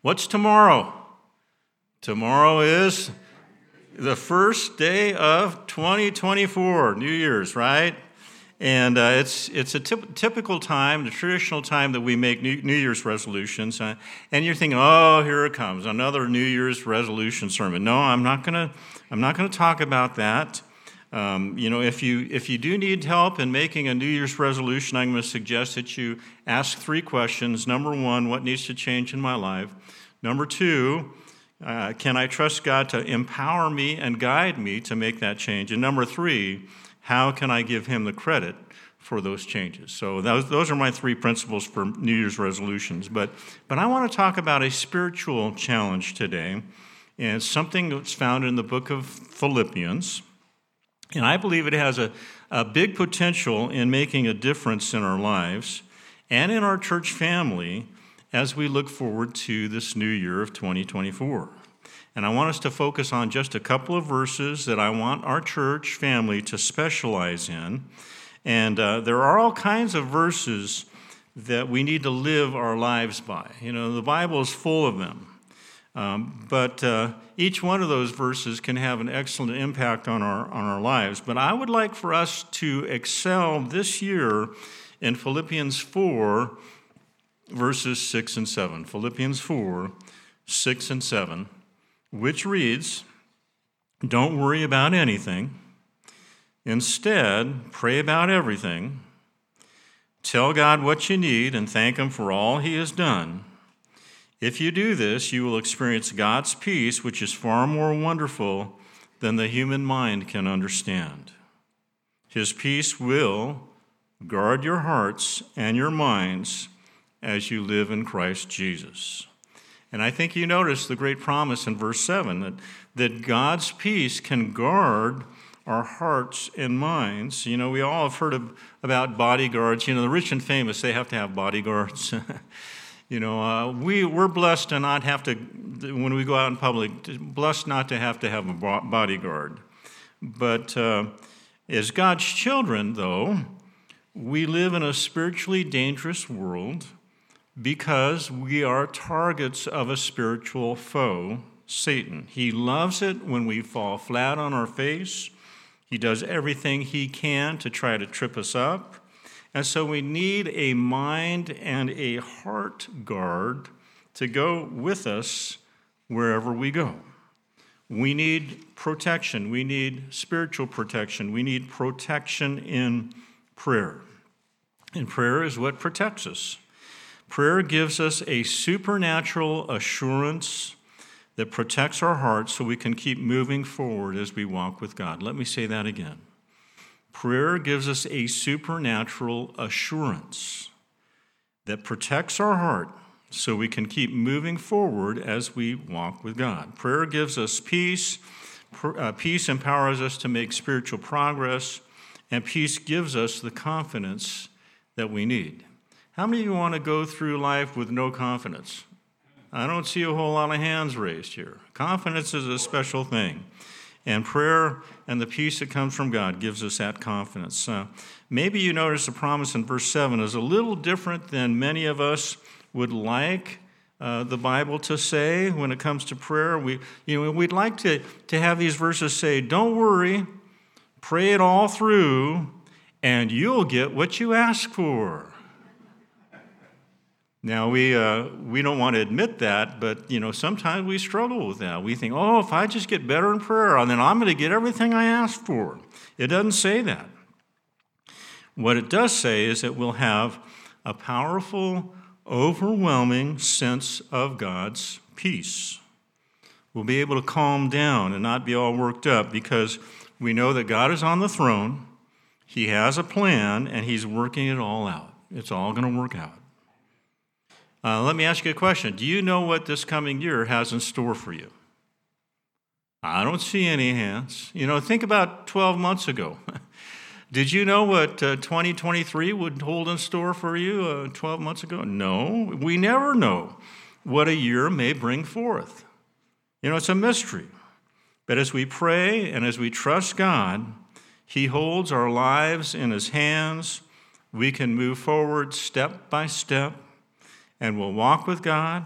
What's tomorrow? Tomorrow is the first day of 2024, New Year's, right? And uh, it's, it's a typ- typical time, the traditional time that we make New, New Year's resolutions. Uh, and you're thinking, oh, here it comes, another New Year's resolution sermon. No, I'm not going to I'm not going to talk about that. Um, you know, if you, if you do need help in making a New Year's resolution, I'm going to suggest that you ask three questions. Number one, what needs to change in my life? Number two, uh, can I trust God to empower me and guide me to make that change? And number three, how can I give Him the credit for those changes? So those, those are my three principles for New Year's resolutions. But, but I want to talk about a spiritual challenge today, and something that's found in the book of Philippians. And I believe it has a, a big potential in making a difference in our lives and in our church family as we look forward to this new year of 2024. And I want us to focus on just a couple of verses that I want our church family to specialize in. And uh, there are all kinds of verses that we need to live our lives by. You know, the Bible is full of them. Um, but uh, each one of those verses can have an excellent impact on our, on our lives. But I would like for us to excel this year in Philippians 4, verses 6 and 7. Philippians 4, 6 and 7, which reads Don't worry about anything. Instead, pray about everything. Tell God what you need and thank Him for all He has done. If you do this, you will experience God's peace, which is far more wonderful than the human mind can understand. His peace will guard your hearts and your minds as you live in Christ Jesus. And I think you notice the great promise in verse 7 that, that God's peace can guard our hearts and minds. You know, we all have heard of, about bodyguards. You know, the rich and famous, they have to have bodyguards. You know, uh, we, we're blessed to not have to, when we go out in public, blessed not to have to have a bodyguard. But uh, as God's children, though, we live in a spiritually dangerous world because we are targets of a spiritual foe, Satan. He loves it when we fall flat on our face. He does everything he can to try to trip us up. And so we need a mind and a heart guard to go with us wherever we go. We need protection. We need spiritual protection. We need protection in prayer. And prayer is what protects us. Prayer gives us a supernatural assurance that protects our hearts so we can keep moving forward as we walk with God. Let me say that again. Prayer gives us a supernatural assurance that protects our heart so we can keep moving forward as we walk with God. Prayer gives us peace. Uh, peace empowers us to make spiritual progress, and peace gives us the confidence that we need. How many of you want to go through life with no confidence? I don't see a whole lot of hands raised here. Confidence is a special thing. And prayer and the peace that comes from God gives us that confidence. So maybe you notice the promise in verse 7 is a little different than many of us would like uh, the Bible to say when it comes to prayer. We, you know, we'd like to, to have these verses say, Don't worry, pray it all through, and you'll get what you ask for. Now we uh, we don't want to admit that, but you know sometimes we struggle with that. We think, oh, if I just get better in prayer, then I'm going to get everything I ask for. It doesn't say that. What it does say is that we'll have a powerful, overwhelming sense of God's peace. We'll be able to calm down and not be all worked up because we know that God is on the throne. He has a plan and He's working it all out. It's all going to work out. Uh, let me ask you a question. Do you know what this coming year has in store for you? I don't see any hands. You know, think about 12 months ago. Did you know what uh, 2023 would hold in store for you uh, 12 months ago? No, we never know what a year may bring forth. You know, it's a mystery. But as we pray and as we trust God, He holds our lives in His hands. We can move forward step by step and we'll walk with God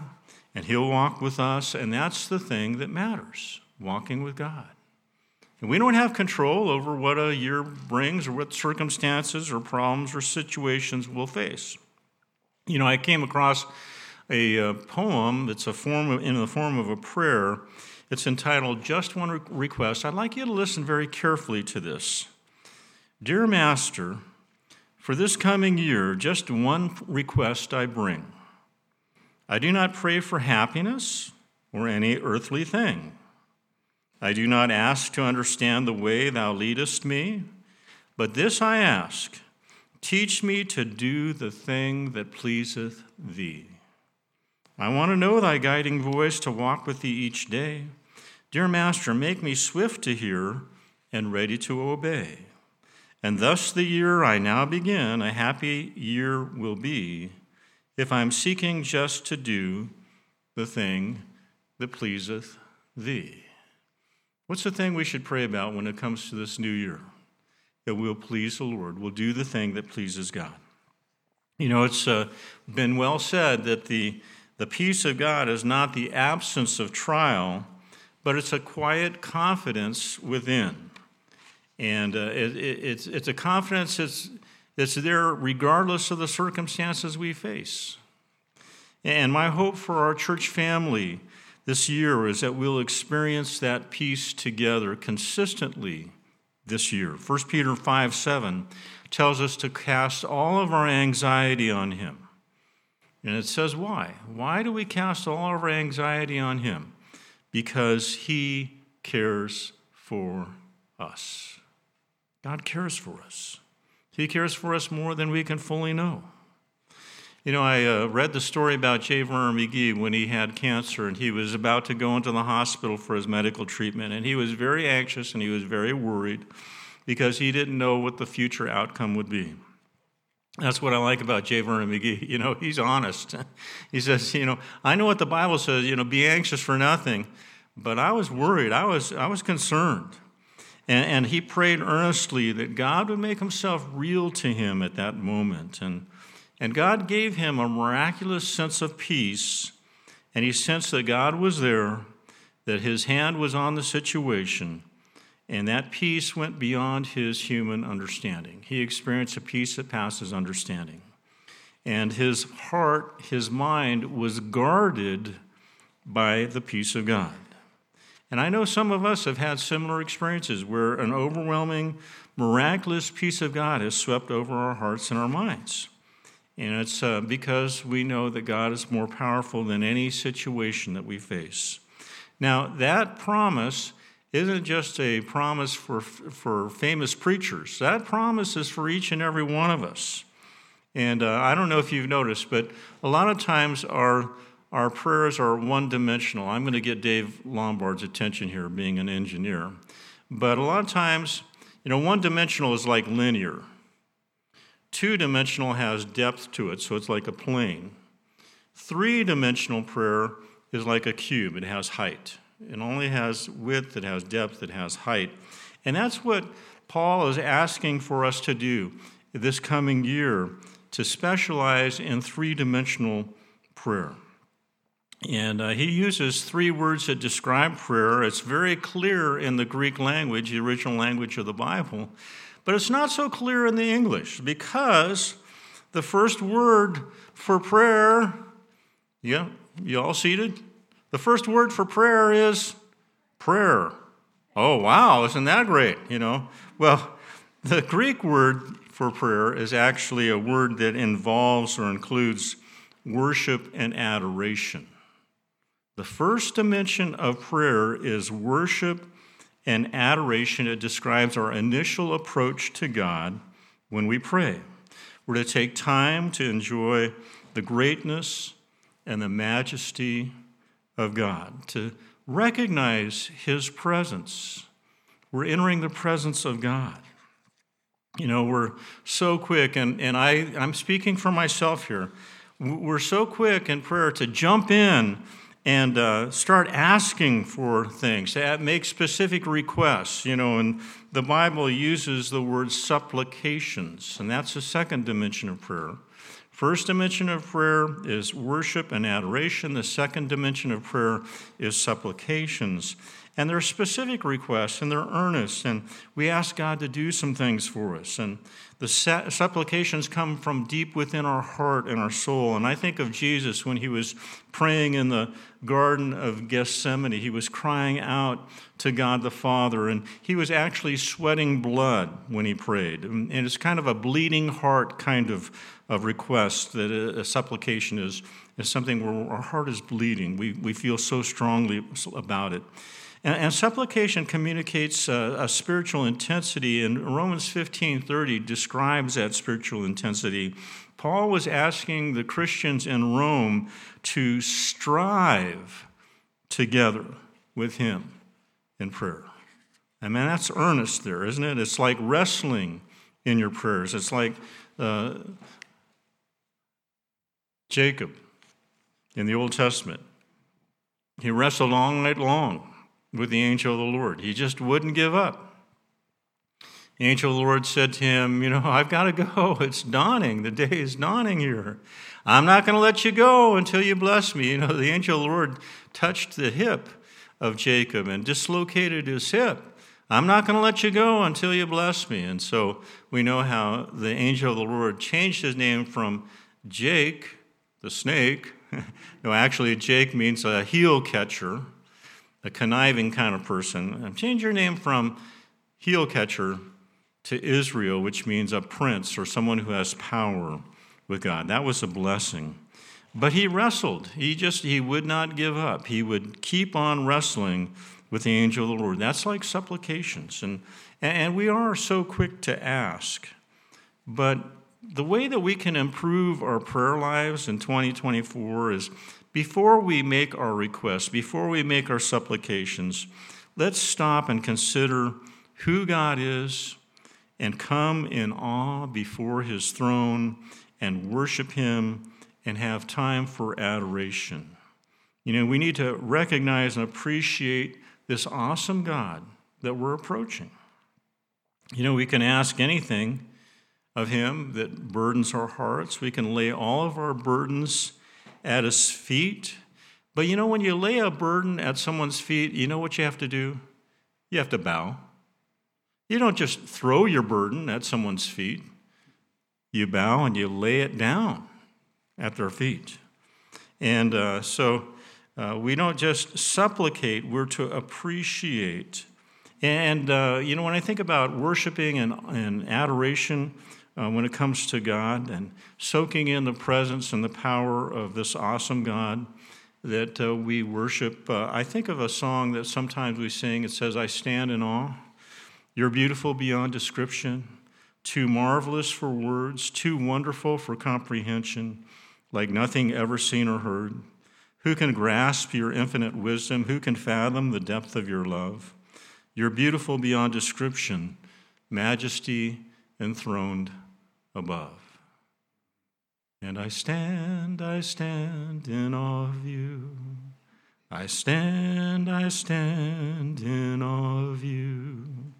and He'll walk with us, and that's the thing that matters walking with God. And we don't have control over what a year brings or what circumstances or problems or situations we'll face. You know, I came across a, uh, poem that's a form of, in the form of a prayer. It's entitled Just One Request. I'd like you to listen very carefully to this. Dear Master, for this coming year, just one request I bring. I do not pray for happiness or any earthly thing. I do not ask to understand the way thou leadest me, but this I ask teach me to do the thing that pleaseth thee. I want to know thy guiding voice to walk with thee each day. Dear Master, make me swift to hear and ready to obey. And thus the year I now begin, a happy year will be if I'm seeking just to do the thing that pleaseth thee. What's the thing we should pray about when it comes to this new year? That we'll please the Lord, we'll do the thing that pleases God. You know, it's uh, been well said that the, the peace of God is not the absence of trial, but it's a quiet confidence within. And uh, it, it, it's, it's a confidence that's, that's there regardless of the circumstances we face. And my hope for our church family this year is that we'll experience that peace together consistently this year. 1 Peter 5 7 tells us to cast all of our anxiety on Him. And it says, why? Why do we cast all of our anxiety on Him? Because He cares for us. God cares for us. He cares for us more than we can fully know. You know, I uh, read the story about J. Vernon McGee when he had cancer and he was about to go into the hospital for his medical treatment. And he was very anxious and he was very worried because he didn't know what the future outcome would be. That's what I like about J. Vernon McGee. You know, he's honest. he says, you know, I know what the Bible says, you know, be anxious for nothing, but I was worried. I was, I was concerned. And, and he prayed earnestly that God would make himself real to him at that moment. And and God gave him a miraculous sense of peace, and he sensed that God was there, that his hand was on the situation, and that peace went beyond his human understanding. He experienced a peace that passes understanding. And his heart, his mind was guarded by the peace of God. And I know some of us have had similar experiences where an overwhelming, miraculous peace of God has swept over our hearts and our minds. And it's uh, because we know that God is more powerful than any situation that we face. Now, that promise isn't just a promise for, for famous preachers, that promise is for each and every one of us. And uh, I don't know if you've noticed, but a lot of times our, our prayers are one dimensional. I'm going to get Dave Lombard's attention here, being an engineer. But a lot of times, you know, one dimensional is like linear. Two dimensional has depth to it, so it's like a plane. Three dimensional prayer is like a cube, it has height. It only has width, it has depth, it has height. And that's what Paul is asking for us to do this coming year to specialize in three dimensional prayer. And uh, he uses three words that describe prayer. It's very clear in the Greek language, the original language of the Bible. But it's not so clear in the English because the first word for prayer, yeah, you all seated? The first word for prayer is prayer. Oh, wow, isn't that great? You know, well, the Greek word for prayer is actually a word that involves or includes worship and adoration. The first dimension of prayer is worship and adoration, it describes our initial approach to God when we pray. We're to take time to enjoy the greatness and the majesty of God, to recognize His presence. We're entering the presence of God. You know, we're so quick, and, and I, I'm speaking for myself here. We're so quick in prayer to jump in and uh, start asking for things, make specific requests. You know, and the Bible uses the word supplications, and that's the second dimension of prayer. First dimension of prayer is worship and adoration. The second dimension of prayer is supplications. And they're specific requests and they're earnest. And we ask God to do some things for us. And the supplications come from deep within our heart and our soul. And I think of Jesus when he was praying in the Garden of Gethsemane. He was crying out to God the Father, and he was actually sweating blood when he prayed. And it's kind of a bleeding heart kind of, of request that a, a supplication is, is something where our heart is bleeding. We, we feel so strongly about it. And, and supplication communicates a, a, spiritual intensity, and Romans 15:30 describes that spiritual intensity. Paul was asking the Christians in Rome to strive together with him in prayer. I mean, that's earnest there, isn't it? It's like wrestling in your prayers. It's like uh, Jacob in the Old Testament. He wrestled all night long with the angel of the Lord. He just wouldn't give up. The angel of the Lord said to him, You know, I've got to go. It's dawning. The day is dawning here. I'm not going to let you go until you bless me. You know, the angel of the Lord touched the hip of Jacob and dislocated his hip. I'm not going to let you go until you bless me. And so we know how the angel of the Lord changed his name from Jake, the snake. no, actually, Jake means a heel catcher a conniving kind of person, change your name from heel catcher to Israel, which means a prince or someone who has power with God. That was a blessing. But he wrestled. He just he would not give up. He would keep on wrestling with the angel of the Lord. That's like supplications. And and we are so quick to ask. But the way that we can improve our prayer lives in 2024 is before we make our requests, before we make our supplications, let's stop and consider who God is and come in awe before his throne and worship him and have time for adoration. You know, we need to recognize and appreciate this awesome God that we're approaching. You know, we can ask anything of him that burdens our hearts. We can lay all of our burdens at his feet. But you know, when you lay a burden at someone's feet, you know what you have to do? You have to bow. You don't just throw your burden at someone's feet, you bow and you lay it down at their feet. And uh, so uh, we don't just supplicate, we're to appreciate. And, uh, you know, when I think about worshiping and, and adoration, uh, when it comes to God and soaking in the presence and the power of this awesome God that uh, we worship. Uh, I think of a song that sometimes we sing. It says, I stand in awe. You're beautiful beyond description, too marvelous for words, too wonderful for comprehension, like nothing ever seen or heard. Who can grasp your infinite wisdom? Who can fathom the depth of your love? You're beautiful beyond description, majesty enthroned above. And I stand, I stand in awe of you. I stand, I stand in awe of you.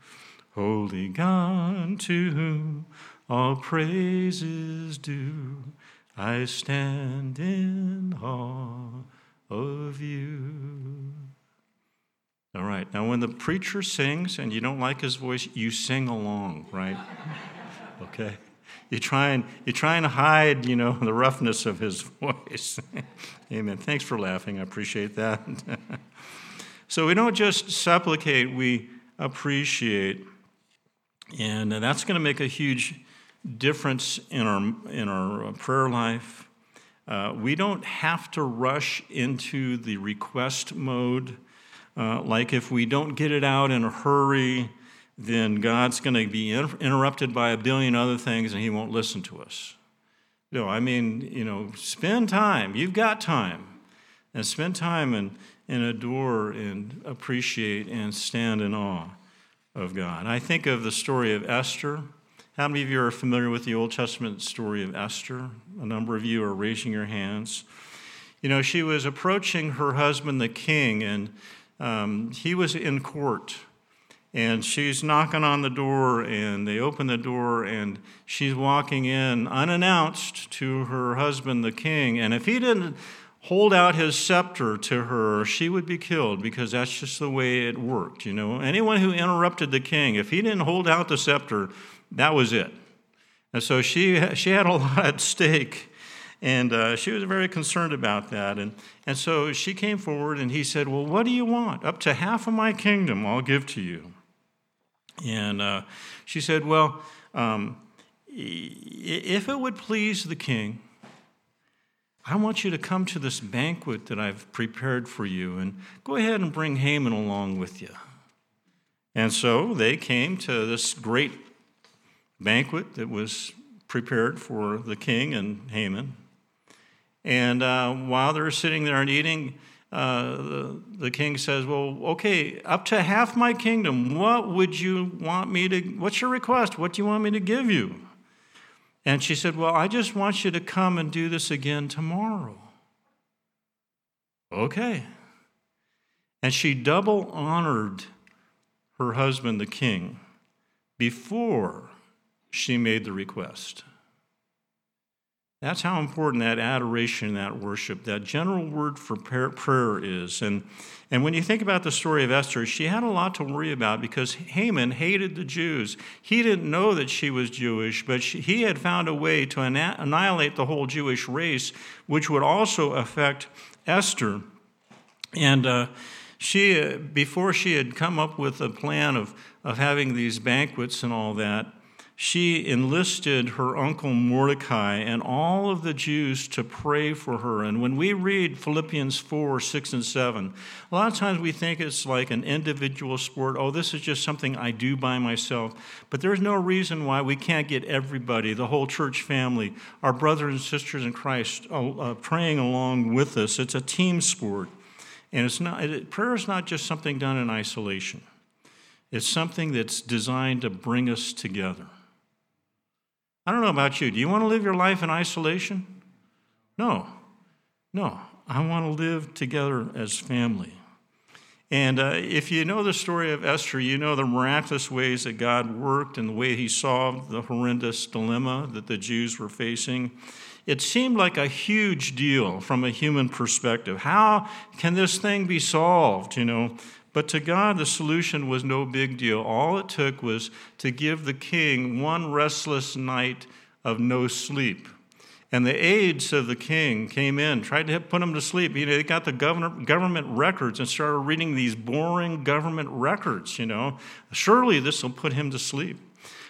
Holy God, to whom all praise is due, I stand in awe of you. All right, now when the preacher sings and you don't like his voice, you sing along, right? okay? You try and you try and hide, you know, the roughness of his voice. Amen. Thanks for laughing. I appreciate that. so we don't just supplicate, we appreciate. And that's going to make a huge difference in our in our prayer life. Uh, we don't have to rush into the request mode. Uh, like if we don't get it out in a hurry, then God's going to be interrupted by a billion other things and he won't listen to us. No, I mean, you know, spend time. You've got time. And spend time and, and adore and appreciate and stand in awe of God. I think of the story of Esther. How many of you are familiar with the Old Testament story of Esther? A number of you are raising your hands. You know, she was approaching her husband, the king, and um, he was in court and she's knocking on the door, and they open the door, and she's walking in unannounced to her husband, the king. And if he didn't hold out his scepter to her, she would be killed because that's just the way it worked. You know, anyone who interrupted the king, if he didn't hold out the scepter, that was it. And so she, she had a lot at stake. And uh, she was very concerned about that. And, and so she came forward and he said, Well, what do you want? Up to half of my kingdom I'll give to you. And uh, she said, Well, um, if it would please the king, I want you to come to this banquet that I've prepared for you and go ahead and bring Haman along with you. And so they came to this great banquet that was prepared for the king and Haman. And uh, while they're sitting there and eating, uh, the, the king says, Well, okay, up to half my kingdom, what would you want me to, what's your request? What do you want me to give you? And she said, Well, I just want you to come and do this again tomorrow. Okay. And she double honored her husband, the king, before she made the request. That's how important that adoration, that worship, that general word for prayer is. And, and when you think about the story of Esther, she had a lot to worry about because Haman hated the Jews. He didn't know that she was Jewish, but she, he had found a way to annihilate the whole Jewish race, which would also affect Esther. And uh, she, before she had come up with a plan of, of having these banquets and all that, she enlisted her uncle Mordecai and all of the Jews to pray for her. And when we read Philippians 4, 6, and 7, a lot of times we think it's like an individual sport. Oh, this is just something I do by myself. But there's no reason why we can't get everybody, the whole church family, our brothers and sisters in Christ, uh, uh, praying along with us. It's a team sport. And it's not, it, prayer is not just something done in isolation, it's something that's designed to bring us together. I don't know about you. Do you want to live your life in isolation? No. No. I want to live together as family. And uh, if you know the story of Esther, you know the miraculous ways that God worked and the way he solved the horrendous dilemma that the Jews were facing. It seemed like a huge deal from a human perspective. How can this thing be solved? You know, but to God, the solution was no big deal. All it took was to give the king one restless night of no sleep. And the aides of the king came in, tried to put him to sleep. You know, they got the governor, government records and started reading these boring government records, you know. Surely this will put him to sleep.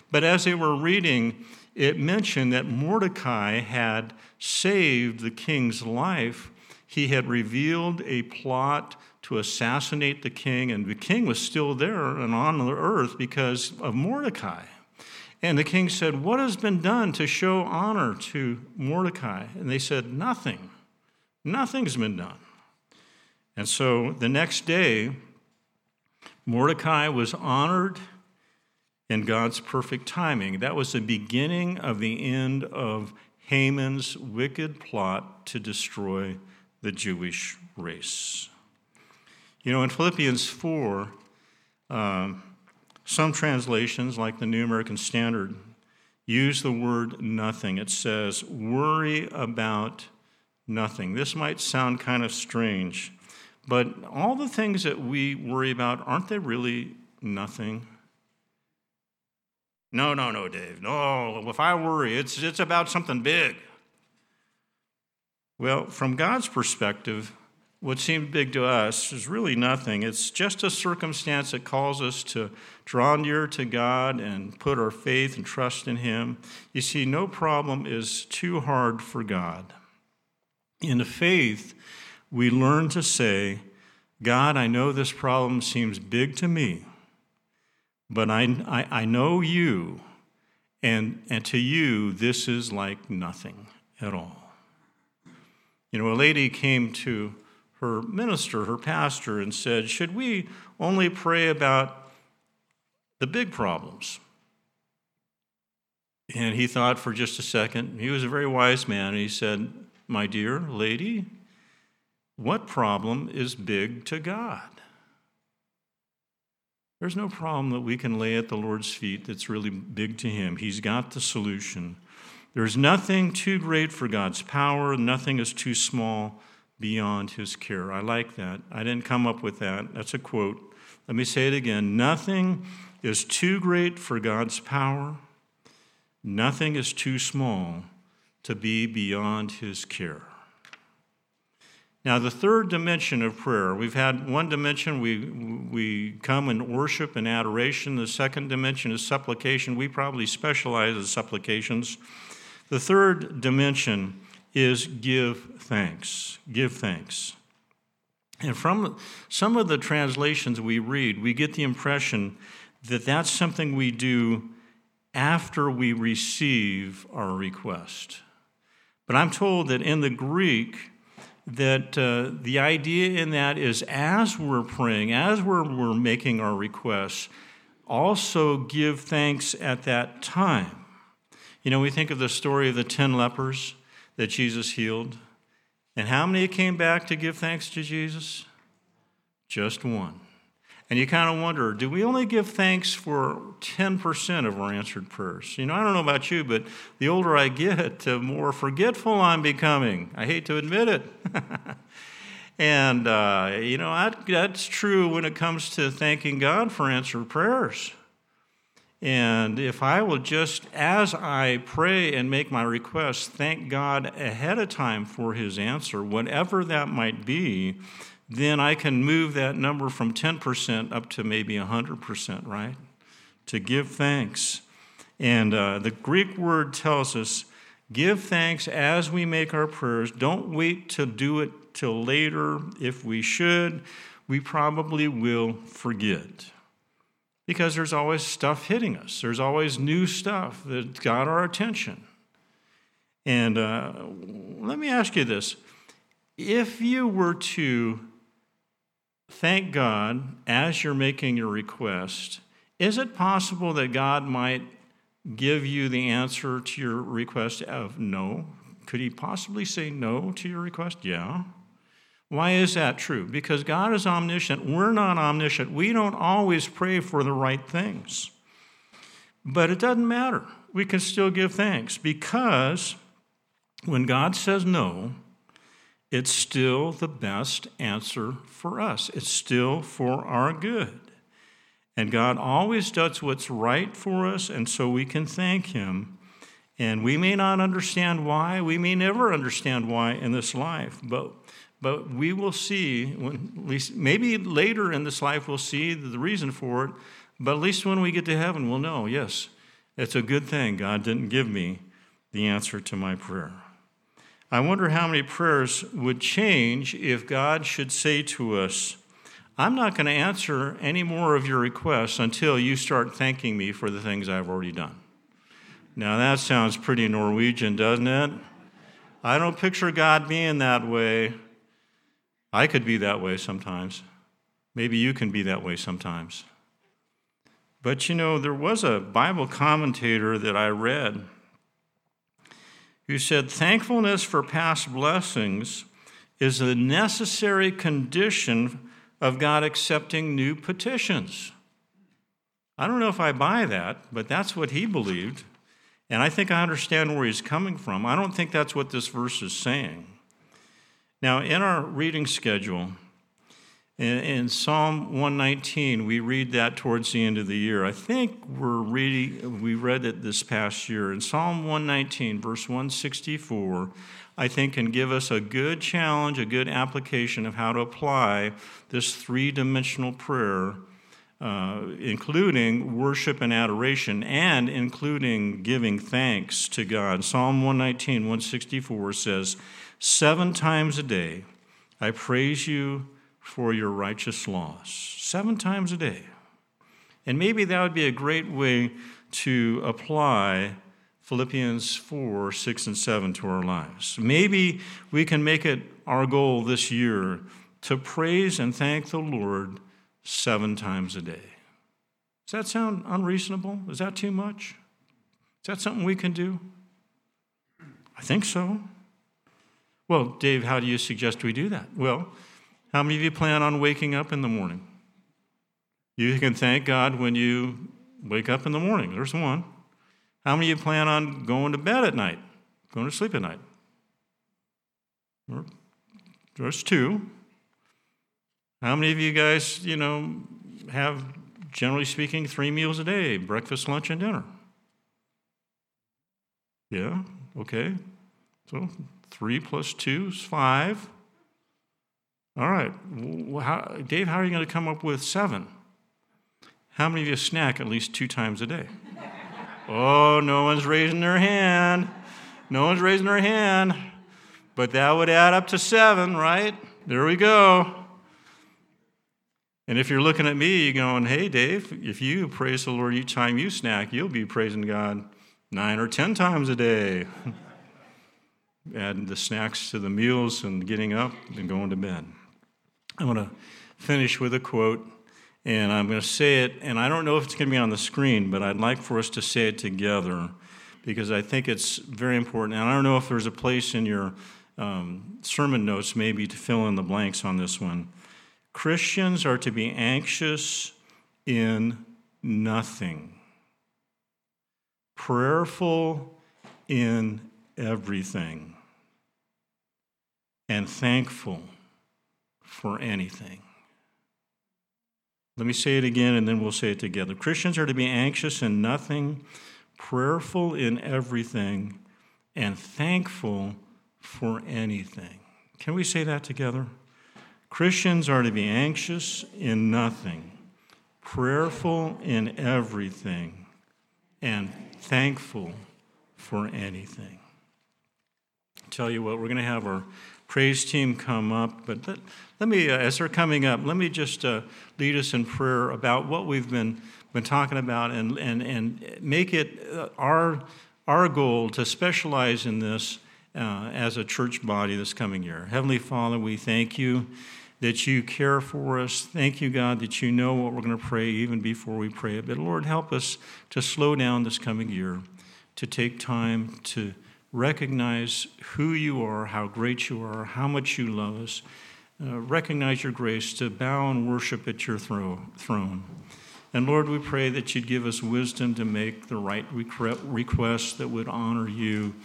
But as they were reading, it mentioned that Mordecai had saved the king's life. He had revealed a plot to assassinate the king, and the king was still there and on the earth because of Mordecai. And the king said, What has been done to show honor to Mordecai? And they said, Nothing. Nothing's been done. And so the next day, Mordecai was honored in God's perfect timing. That was the beginning of the end of Haman's wicked plot to destroy the Jewish race. You know, in Philippians 4, um, some translations, like the New American Standard, use the word nothing. It says, worry about nothing. This might sound kind of strange, but all the things that we worry about, aren't they really nothing? No, no, no, Dave. No, if I worry, it's, it's about something big. Well, from God's perspective, what seemed big to us is really nothing. It's just a circumstance that calls us to draw near to God and put our faith and trust in Him. You see, no problem is too hard for God. In faith, we learn to say, God, I know this problem seems big to me, but I, I, I know you, and, and to you, this is like nothing at all. You know, a lady came to her minister, her pastor, and said, Should we only pray about the big problems? And he thought for just a second. He was a very wise man. And he said, My dear lady, what problem is big to God? There's no problem that we can lay at the Lord's feet that's really big to Him. He's got the solution. There's nothing too great for God's power, nothing is too small beyond His care. I like that. I didn't come up with that. That's a quote. Let me say it again. Nothing is too great for God's power, nothing is too small to be beyond His care. Now, the third dimension of prayer, we've had one dimension, we, we come in worship and adoration. The second dimension is supplication. We probably specialize in supplications. The third dimension is give thanks. Give thanks. And from some of the translations we read, we get the impression that that's something we do after we receive our request. But I'm told that in the Greek, that uh, the idea in that is as we're praying, as we're, we're making our requests, also give thanks at that time. You know, we think of the story of the 10 lepers that Jesus healed. And how many came back to give thanks to Jesus? Just one. And you kind of wonder do we only give thanks for 10% of our answered prayers? You know, I don't know about you, but the older I get, the more forgetful I'm becoming. I hate to admit it. and, uh, you know, that, that's true when it comes to thanking God for answered prayers. And if I will just, as I pray and make my request, thank God ahead of time for his answer, whatever that might be, then I can move that number from 10% up to maybe 100%, right? To give thanks. And uh, the Greek word tells us give thanks as we make our prayers. Don't wait to do it till later. If we should, we probably will forget. Because there's always stuff hitting us, there's always new stuff that's got our attention. And uh, let me ask you this if you were to thank God as you're making your request. Is it possible that God might give you the answer to your request of no? Could he possibly say no to your request? Yeah. Why is that true? Because God is omniscient. We're not omniscient. We don't always pray for the right things. But it doesn't matter. We can still give thanks because when God says no, it's still the best answer for us. It's still for our good. And God always does what's right for us, and so we can thank Him. And we may not understand why, we may never understand why in this life, but, but we will see, when, at least maybe later in this life we'll see the reason for it, but at least when we get to heaven, we'll know yes, it's a good thing God didn't give me the answer to my prayer. I wonder how many prayers would change if God should say to us, I'm not going to answer any more of your requests until you start thanking me for the things I've already done. Now, that sounds pretty Norwegian, doesn't it? I don't picture God being that way. I could be that way sometimes. Maybe you can be that way sometimes. But you know, there was a Bible commentator that I read who said thankfulness for past blessings is a necessary condition of God accepting new petitions. I don't know if I buy that, but that's what he believed. And I think I understand where he's coming from. I don't think that's what this verse is saying. Now, in our reading schedule, in, Psalm 119, we read that towards the end of the year. I think we're reading, we read it this past year. In Psalm 119, verse 164, I think can give us a good challenge, a good application of how to apply this three dimensional prayer, uh, including worship and adoration, and including giving thanks to God. Psalm 119, 164 says, Seven times a day I praise you for your righteous laws, seven times a day. And maybe that would be a great way to apply Philippians 4, 6, and 7 to our lives. Maybe we can make it our goal this year to praise and thank the Lord seven times a day. Does that sound unreasonable? Is that too much? Is that something we can do? I think so. Well, Dave, how do you suggest we do that? Well, how many of you plan on waking up in the morning? You can thank God when you wake up in the morning. There's one. How many of you plan on going to bed at night, going to sleep at night? There's two. How many of you guys, you know, have, generally speaking, three meals a day breakfast, lunch, and dinner? Yeah, okay. So three plus two is five. All right. How, Dave, how are you going to come up with seven? How many of you snack at least two times a day? oh, no one's raising their hand. No one's raising their hand. But that would add up to seven, right? There we go. And if you're looking at me, you're going, hey, Dave, if you praise the Lord each time you snack, you'll be praising God nine or ten times a day. Adding the snacks to the meals and getting up and going to bed. I want to finish with a quote, and I'm going to say it, and I don't know if it's going to be on the screen, but I'd like for us to say it together because I think it's very important. And I don't know if there's a place in your um, sermon notes maybe to fill in the blanks on this one. Christians are to be anxious in nothing, prayerful in everything, and thankful for anything. Let me say it again and then we'll say it together. Christians are to be anxious in nothing, prayerful in everything, and thankful for anything. Can we say that together? Christians are to be anxious in nothing, prayerful in everything, and thankful for anything. tell you what, we're going to have our praise team come up, but let, let me, uh, as they're coming up, let me just uh, lead us in prayer about what we've been, been talking about and, and, and make it uh, our, our goal to specialize in this uh, as a church body this coming year. Heavenly Father, we thank you that you care for us. Thank you, God, that you know what we're going to pray even before we pray it. But Lord, help us to slow down this coming year, to take time to recognize who you are, how great you are, how much you love us. Uh, recognize your grace to bow and worship at your thro- throne. And Lord, we pray that you'd give us wisdom to make the right requests that would honor you.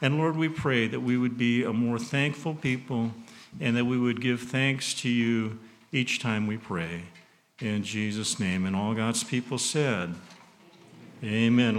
And Lord, we pray that we would be a more thankful people and that we would give thanks to you each time we pray. In Jesus' name. And all God's people said, Amen.